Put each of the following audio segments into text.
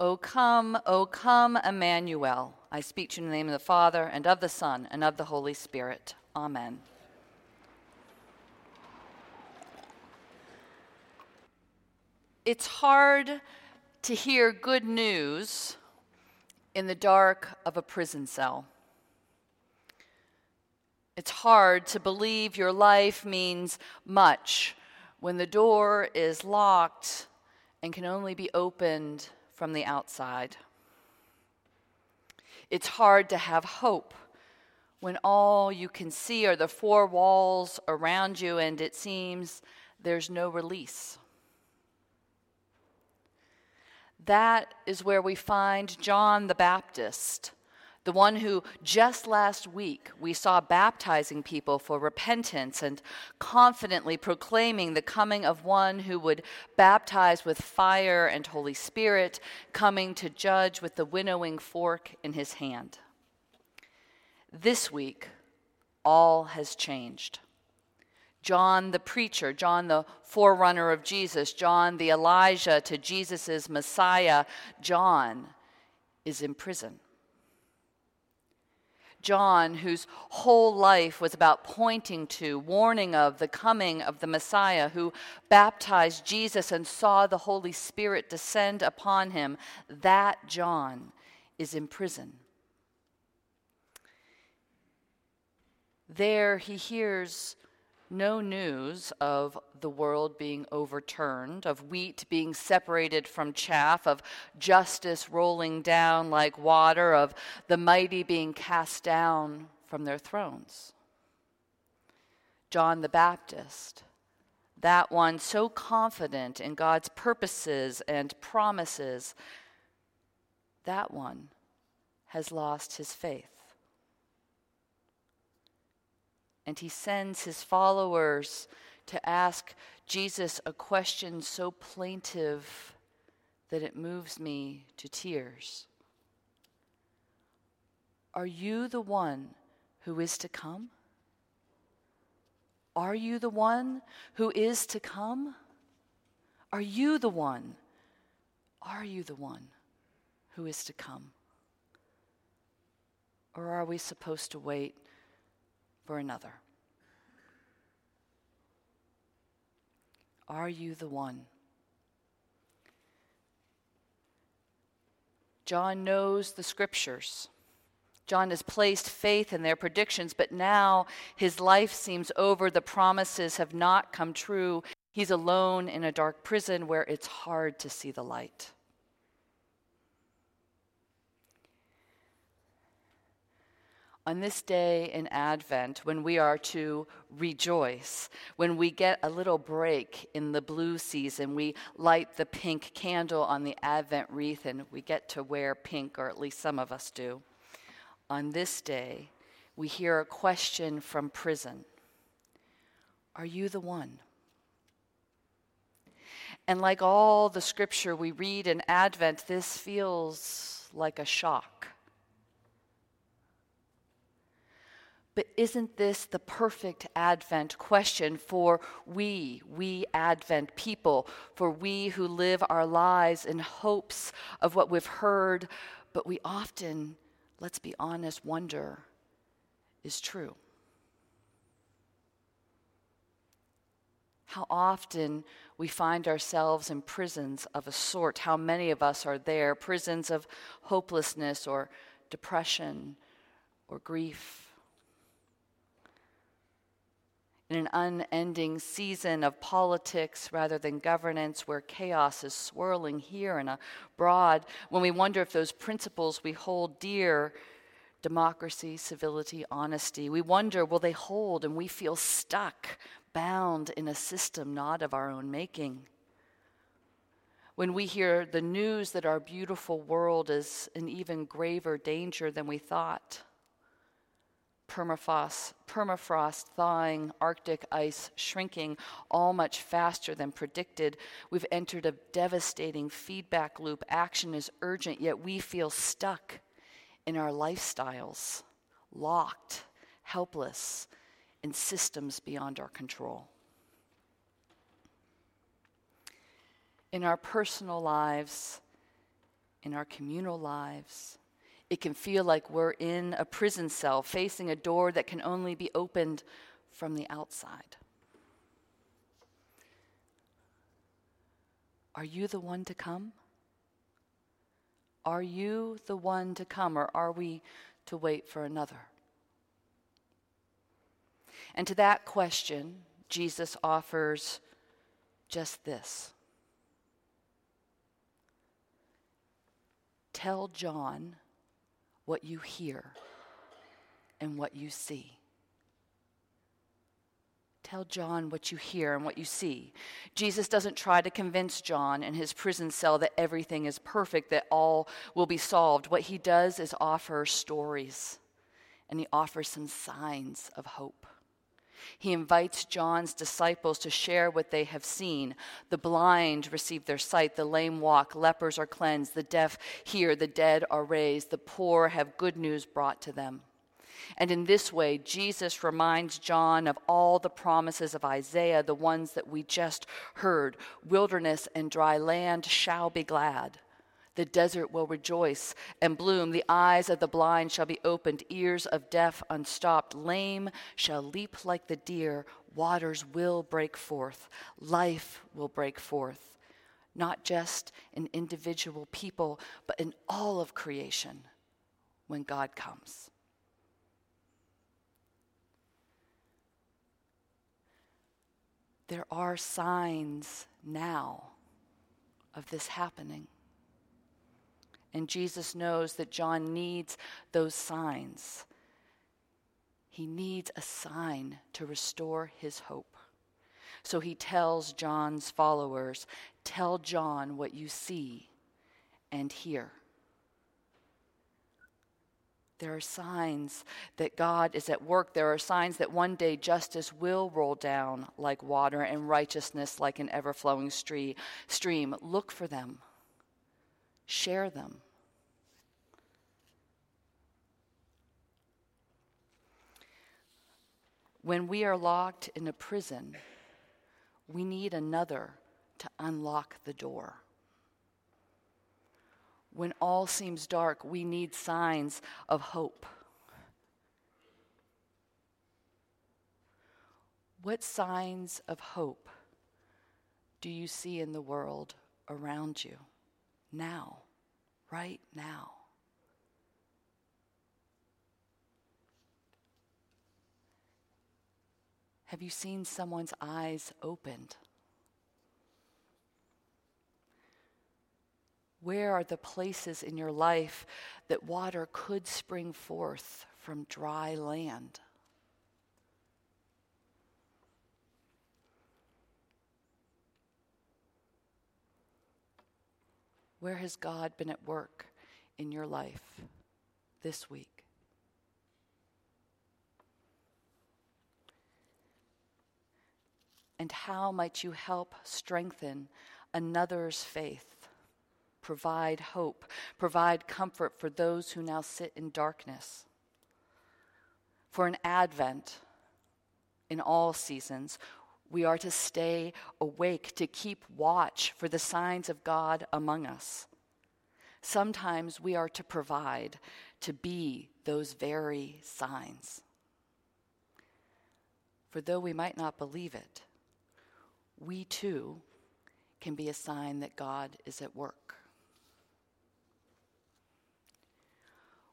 O come, O come, Emmanuel. I speak to you in the name of the Father, and of the Son, and of the Holy Spirit. Amen. It's hard to hear good news in the dark of a prison cell. It's hard to believe your life means much when the door is locked and can only be opened from the outside. It's hard to have hope when all you can see are the four walls around you and it seems there's no release. That is where we find John the Baptist the one who just last week we saw baptizing people for repentance and confidently proclaiming the coming of one who would baptize with fire and Holy Spirit, coming to judge with the winnowing fork in his hand. This week, all has changed. John the preacher, John the forerunner of Jesus, John the Elijah to Jesus' Messiah, John is in prison. John, whose whole life was about pointing to, warning of the coming of the Messiah, who baptized Jesus and saw the Holy Spirit descend upon him, that John is in prison. There he hears no news of the world being overturned, of wheat being separated from chaff, of justice rolling down like water, of the mighty being cast down from their thrones. John the Baptist, that one so confident in God's purposes and promises, that one has lost his faith and he sends his followers to ask Jesus a question so plaintive that it moves me to tears. Are you the one who is to come? Are you the one who is to come? Are you the one? Are you the one who is to come? Or are we supposed to wait for another? Are you the one? John knows the scriptures. John has placed faith in their predictions, but now his life seems over. The promises have not come true. He's alone in a dark prison where it's hard to see the light. On this day in Advent when we are to rejoice, when we get a little break in the blue season, we light the pink candle on the Advent wreath and we get to wear pink, or at least some of us do. On this day, we hear a question from prison Are you the one? And like all the scripture we read in Advent, this feels like a shock. But isn't this the perfect Advent question for we, we Advent people, for we who live our lives in hopes of what we've heard, but we often, let's be honest, wonder is true? How often we find ourselves in prisons of a sort. How many of us are there? Prisons of hopelessness or depression or grief in an unending season of politics rather than governance where chaos is swirling here and abroad, when we wonder if those principles we hold dear democracy, civility, honesty we wonder will they hold and we feel stuck, bound in a system not of our own making. When we hear the news that our beautiful world is in even graver danger than we thought permafrost, permafrost thawing, Arctic ice shrinking, all much faster than predicted. We've entered a devastating feedback loop. Action is urgent, yet we feel stuck in our lifestyles, locked, helpless, in systems beyond our control. In our personal lives, in our communal lives. It can feel like we're in a prison cell facing a door that can only be opened from the outside. Are you the one to come? Are you the one to come, or are we to wait for another? And to that question, Jesus offers just this Tell John what you hear and what you see. Tell John what you hear and what you see. Jesus doesn't try to convince John in his prison cell that everything is perfect, that all will be solved. What he does is offer stories, and he offers some signs of hope. He invites John's disciples to share what they have seen. The blind receive their sight, the lame walk, lepers are cleansed, the deaf hear, the dead are raised, the poor have good news brought to them. And in this way, Jesus reminds John of all the promises of Isaiah, the ones that we just heard wilderness and dry land shall be glad. The desert will rejoice and bloom. The eyes of the blind shall be opened, ears of deaf unstopped. Lame shall leap like the deer. Waters will break forth. Life will break forth, not just in individual people, but in all of creation when God comes. There are signs now of this happening. And Jesus knows that John needs those signs. He needs a sign to restore his hope. So he tells John's followers, Tell John what you see and hear. There are signs that God is at work. There are signs that one day justice will roll down like water and righteousness like an ever flowing stream. Look for them share them. When we are locked in a prison, we need another to unlock the door. When all seems dark, we need signs of hope. What signs of hope do you see in the world around you? Now, right now. Have you seen someone's eyes opened? Where are the places in your life that water could spring forth from dry land? Where has God been at work in your life this week? And how might you help strengthen another's faith, provide hope, provide comfort for those who now sit in darkness? For an Advent in all seasons, we are to stay awake, to keep watch for the signs of God among us. Sometimes we are to provide, to be those very signs. For though we might not believe it, we too can be a sign that God is at work.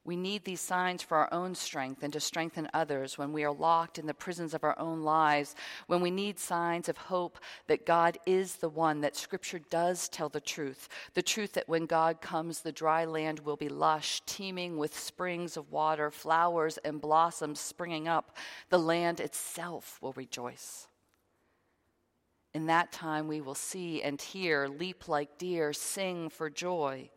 We need these signs for our own strength and to strengthen others when we are locked in the prisons of our own lives, when we need signs of hope that God is the one, that Scripture does tell the truth, the truth that when God comes, the dry land will be lush, teeming with springs of water, flowers and blossoms springing up. The land itself will rejoice. In that time, we will see and hear, leap like deer, sing for joy.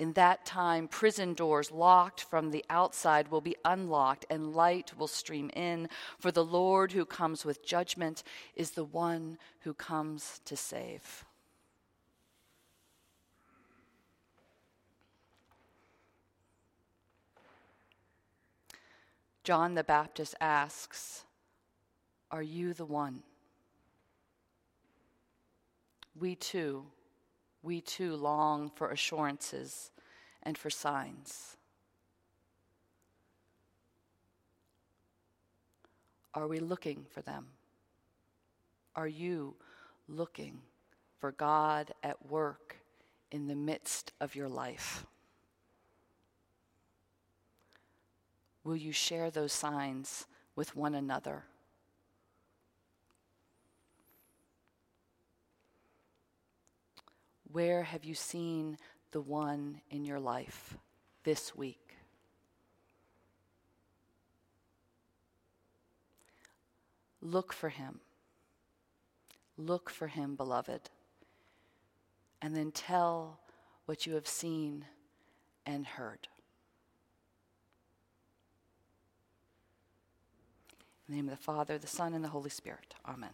In that time, prison doors locked from the outside will be unlocked and light will stream in, for the Lord who comes with judgment is the one who comes to save. John the Baptist asks, Are you the one? We too we too long for assurances and for signs. Are we looking for them? Are you looking for God at work in the midst of your life? Will you share those signs with one another? Where have you seen the one in your life this week? Look for him. Look for him, beloved. And then tell what you have seen and heard. In the name of the Father, the Son, and the Holy Spirit. Amen.